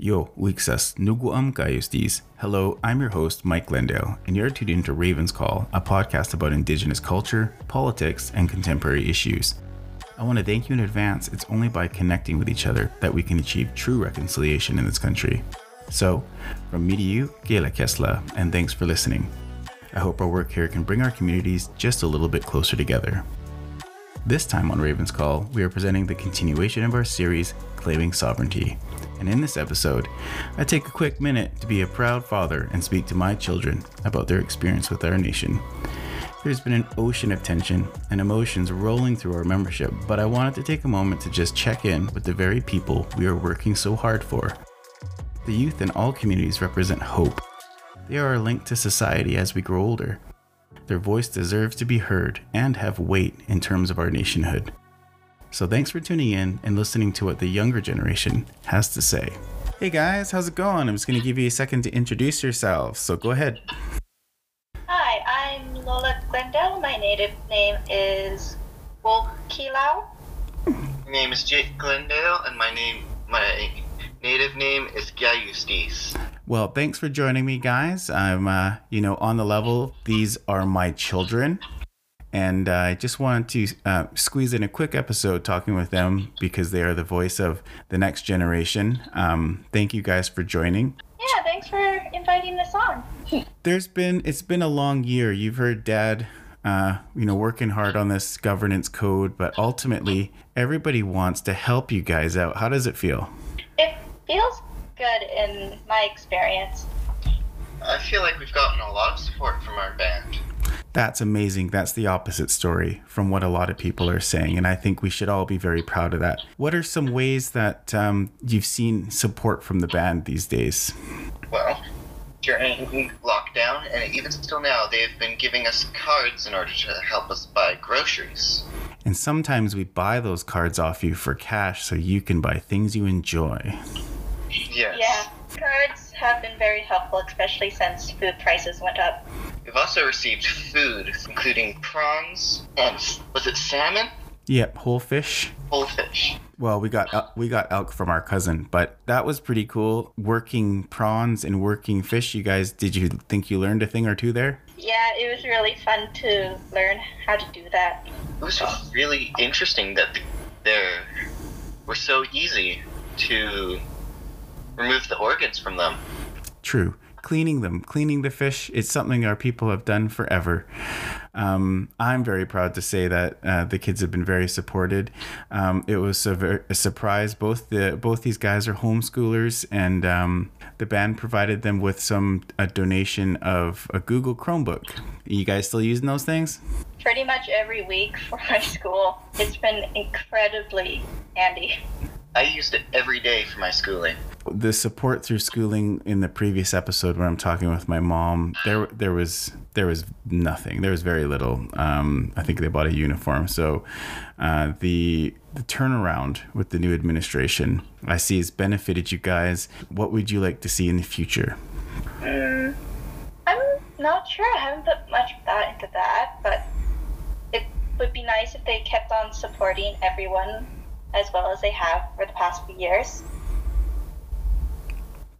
Yo, Wixas, Nuguam Gayustis. Hello, I'm your host, Mike Glendale, and you're tuned into Raven's Call, a podcast about Indigenous culture, politics, and contemporary issues. I want to thank you in advance. It's only by connecting with each other that we can achieve true reconciliation in this country. So, from me to you, Gela Kesla, and thanks for listening. I hope our work here can bring our communities just a little bit closer together. This time on Raven's Call, we are presenting the continuation of our series, Claiming Sovereignty and in this episode, I take a quick minute to be a proud father and speak to my children about their experience with our nation. There's been an ocean of tension and emotions rolling through our membership, but I wanted to take a moment to just check in with the very people we are working so hard for. The youth in all communities represent hope. They are a link to society as we grow older. Their voice deserves to be heard and have weight in terms of our nationhood. So thanks for tuning in and listening to what the younger generation has to say. Hey guys, how's it going? I'm just going to give you a second to introduce yourselves, so go ahead. Hi, I'm Lola Glendale. My native name is Wolkilau. My name is Jake Glendale, and my name, my native name is Gayustis. Well, thanks for joining me, guys. I'm, uh, you know, on the level. These are my children and uh, I just wanted to uh, squeeze in a quick episode talking with them because they are the voice of the next generation. Um, thank you guys for joining. Yeah, thanks for inviting us on. There's been it's been a long year. You've heard Dad, uh, you know, working hard on this governance code, but ultimately everybody wants to help you guys out. How does it feel? It feels good in my experience. I feel like we've gotten a lot of support from our band. That's amazing. That's the opposite story from what a lot of people are saying. And I think we should all be very proud of that. What are some ways that um, you've seen support from the band these days? Well, during lockdown and even still now, they've been giving us cards in order to help us buy groceries. And sometimes we buy those cards off you for cash so you can buy things you enjoy. Yes. Yeah, cards have been very helpful, especially since food prices went up. We've also received food, including prawns and was it salmon? Yep, whole fish. Whole fish. Well, we got uh, we got elk from our cousin, but that was pretty cool. Working prawns and working fish. You guys, did you think you learned a thing or two there? Yeah, it was really fun to learn how to do that. It was really interesting that they were so easy to remove the organs from them. True cleaning them, cleaning the fish. It's something our people have done forever. Um, I'm very proud to say that uh, the kids have been very supported. Um, it was a, very, a, surprise. Both the both these guys are homeschoolers, and um, the band provided them with some a donation of a Google Chromebook. Are you guys still using those things? Pretty much every week for my school. It's been incredibly handy. I used it every day for my schooling. The support through schooling in the previous episode when I'm talking with my mom, there there was there was nothing. There was very little. Um, I think they bought a uniform. So uh, the the turnaround with the new administration, I see, has benefited you guys. What would you like to see in the future? Mm, I'm not sure. I haven't put much thought into that, but it would be nice if they kept on supporting everyone as well as they have for the past few years.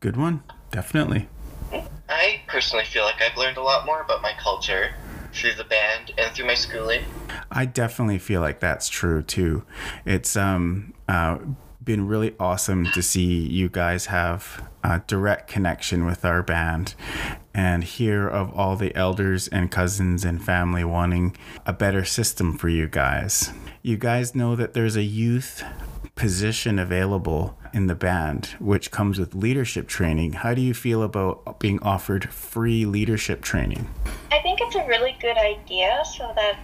Good one, definitely. I personally feel like I've learned a lot more about my culture through the band and through my schooling. I definitely feel like that's true too. It's um uh, been really awesome to see you guys have a direct connection with our band and hear of all the elders and cousins and family wanting a better system for you guys. You guys know that there's a youth position available in the band, which comes with leadership training. How do you feel about being offered free leadership training? I think it's a really good idea so that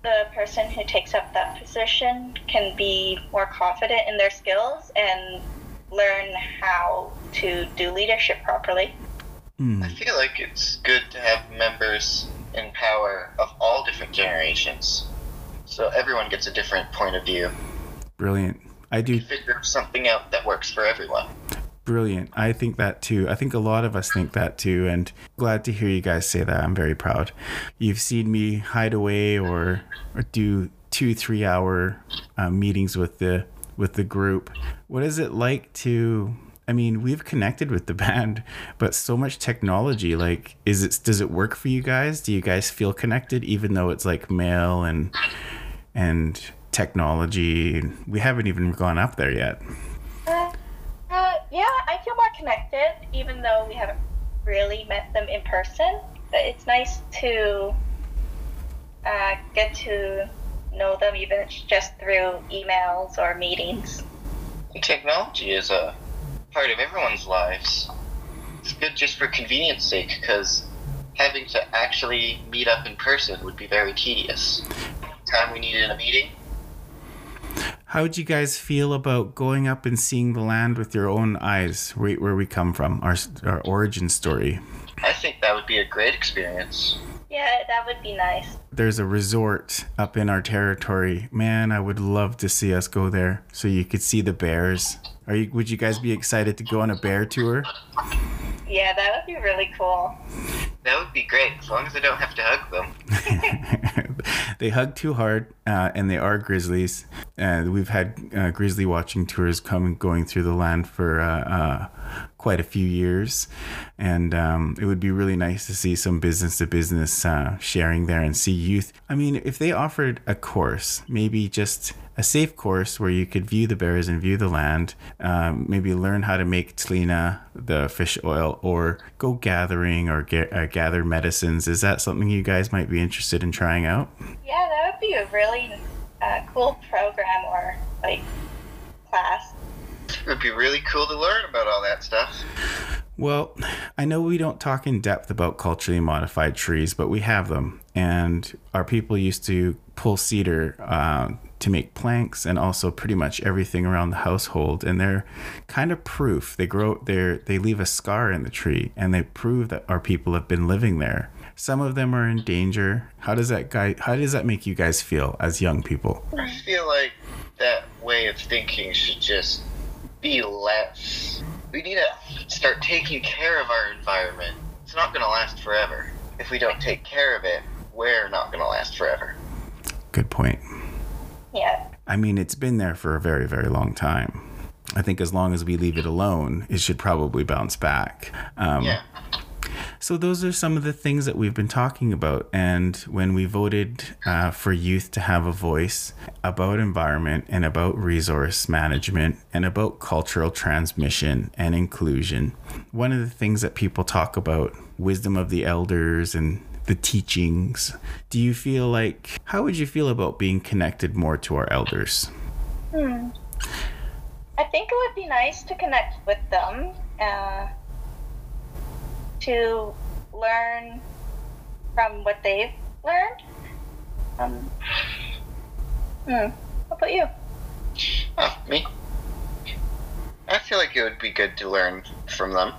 the person who takes up that position can be more confident in their skills and learn how to do leadership properly. Mm. I feel like it's good to have members in power of all different generations so everyone gets a different point of view. Brilliant. I do figure something out that works for everyone. Brilliant. I think that too. I think a lot of us think that too, and glad to hear you guys say that. I'm very proud. You've seen me hide away or, or do two, three hour uh, meetings with the with the group. What is it like to I mean, we've connected with the band, but so much technology. Like, is it does it work for you guys? Do you guys feel connected, even though it's like mail and and technology? We haven't even gone up there yet. Uh, uh, yeah, I feel more connected, even though we haven't really met them in person. But it's nice to uh, get to know them, even just through emails or meetings. Technology is a part of everyone's lives. It's good just for convenience sake because having to actually meet up in person would be very tedious. Time we needed a meeting, How would you guys feel about going up and seeing the land with your own eyes, where, where we come from, our our origin story? I think that would be a great experience. Yeah, that would be nice. There's a resort up in our territory. Man, I would love to see us go there so you could see the bears. Are you? Would you guys be excited to go on a bear tour? Yeah, that would be really cool. That would be great as long as I don't have to hug them. they hug too hard, uh, and they are grizzlies. Uh, we've had uh, grizzly watching tours come going through the land for uh, uh, quite a few years, and um, it would be really nice to see some business to business uh, sharing there and see youth. I mean, if they offered a course, maybe just a safe course where you could view the bears and view the land, um, maybe learn how to make tlina, the fish oil, or go gathering or get, gather medicines. Is that something you guys might be interested in trying out? Yeah, that would be a really uh, cool program or like class. It would be really cool to learn about all that stuff. Well, I know we don't talk in depth about culturally modified trees, but we have them. And our people used to pull cedar uh, to make planks and also pretty much everything around the household. And they're kind of proof. They grow, they they leave a scar in the tree, and they prove that our people have been living there. Some of them are in danger. How does that guy? How does that make you guys feel as young people? I feel like that way of thinking should just be less. We need to start taking care of our environment. It's not going to last forever. If we don't take care of it, we're not going to last forever. Good point. Yeah. I mean, it's been there for a very, very long time. I think as long as we leave it alone, it should probably bounce back. Um, Yeah. So those are some of the things that we've been talking about. And when we voted uh, for youth to have a voice about environment and about resource management and about cultural transmission and inclusion, one of the things that people talk about, wisdom of the elders and the teachings. Do you feel like, how would you feel about being connected more to our elders? Hmm. I think it would be nice to connect with them, uh, to learn from what they've learned. Um, hmm. What about you? Oh, me? I feel like it would be good to learn from them.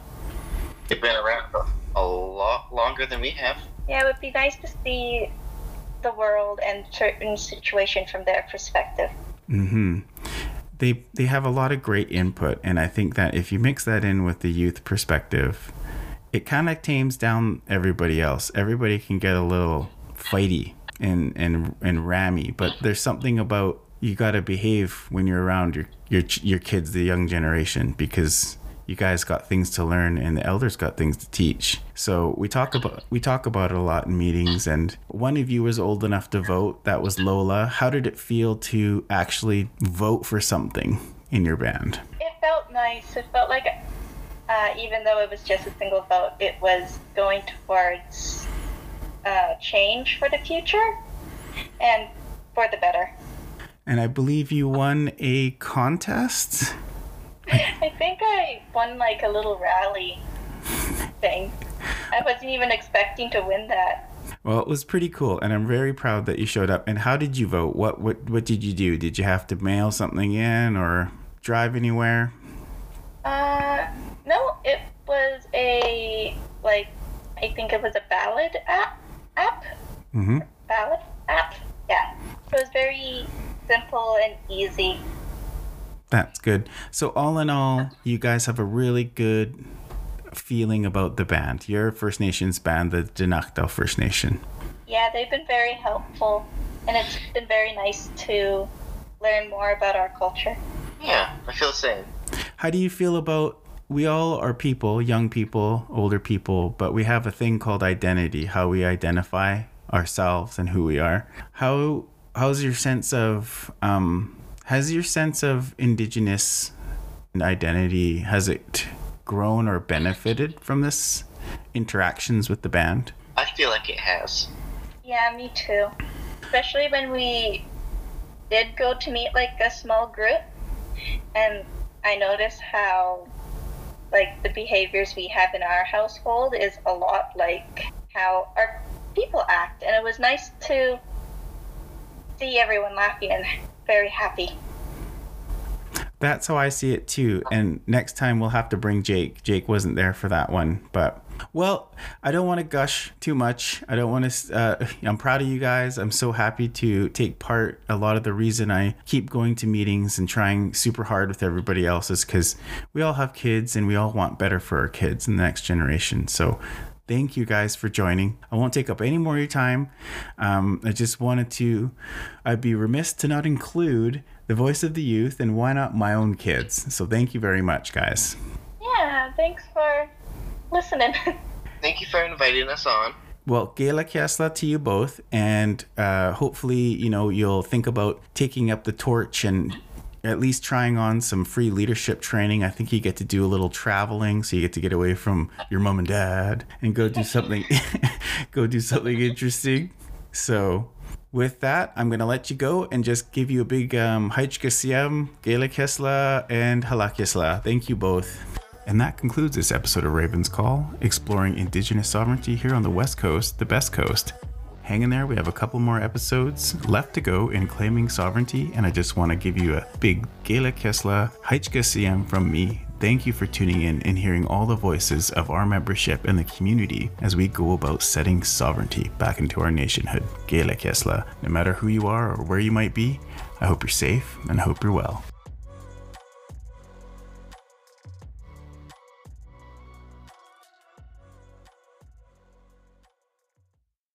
They've been around a, a lot longer than we have. Yeah, it would be nice to see the world and certain situation from their perspective. hmm They they have a lot of great input, and I think that if you mix that in with the youth perspective, it kind of tames down everybody else. Everybody can get a little fighty and and and rammy, but there's something about you got to behave when you're around your your your kids, the young generation, because you guys got things to learn and the elders got things to teach. So we talk about we talk about it a lot in meetings and one of you was old enough to vote, that was Lola. How did it feel to actually vote for something in your band? It felt nice. It felt like, uh, even though it was just a single vote, it was going towards uh, change for the future and for the better. And I believe you won a contest? I think I won like a little rally thing. I wasn't even expecting to win that. Well, it was pretty cool, and I'm very proud that you showed up. And how did you vote? What what what did you do? Did you have to mail something in or drive anywhere? Uh, was a like I think it was a ballot app. App Mm-hmm. ballot app. Yeah, it was very simple and easy. That's good. So all in all, you guys have a really good feeling about the band. Your First Nations band, the Dinakdal First Nation. Yeah, they've been very helpful, and it's been very nice to learn more about our culture. Yeah, I feel the same. How do you feel about we all are people, young people, older people, but we have a thing called identity, how we identify ourselves and who we are. How how's your sense of um has your sense of indigenous identity has it grown or benefited from this interactions with the band? I feel like it has. Yeah, me too. Especially when we did go to meet like a small group, and I noticed how like the behaviors we have in our household is a lot like how our people act, and it was nice to see everyone laughing and very happy. That's how I see it too. And next time we'll have to bring Jake. Jake wasn't there for that one, but well, I don't want to gush too much. I don't want to. Uh, I'm proud of you guys. I'm so happy to take part. A lot of the reason I keep going to meetings and trying super hard with everybody else is because we all have kids and we all want better for our kids and the next generation. So thank you guys for joining. I won't take up any more of your time. Um, I just wanted to, I'd be remiss to not include the voice of the youth and why not my own kids. So thank you very much, guys. Yeah, thanks for listening. Thank you for inviting us on. Well, Gela Kesla to you both, and uh, hopefully, you know, you'll think about taking up the torch and at least trying on some free leadership training. I think you get to do a little traveling, so you get to get away from your mom and dad and go do something, go do something interesting. So, with that, I'm gonna let you go and just give you a big um, Haichkasiam, Gela Kesla, and Halakisla. Thank you both. And that concludes this episode of Raven's Call, exploring Indigenous sovereignty here on the West Coast, the best coast. Hang in there, we have a couple more episodes left to go in claiming sovereignty, and I just want to give you a big Gela Kesla, Haichka from me. Thank you for tuning in and hearing all the voices of our membership and the community as we go about setting sovereignty back into our nationhood. Gela Kesla. No matter who you are or where you might be, I hope you're safe and I hope you're well.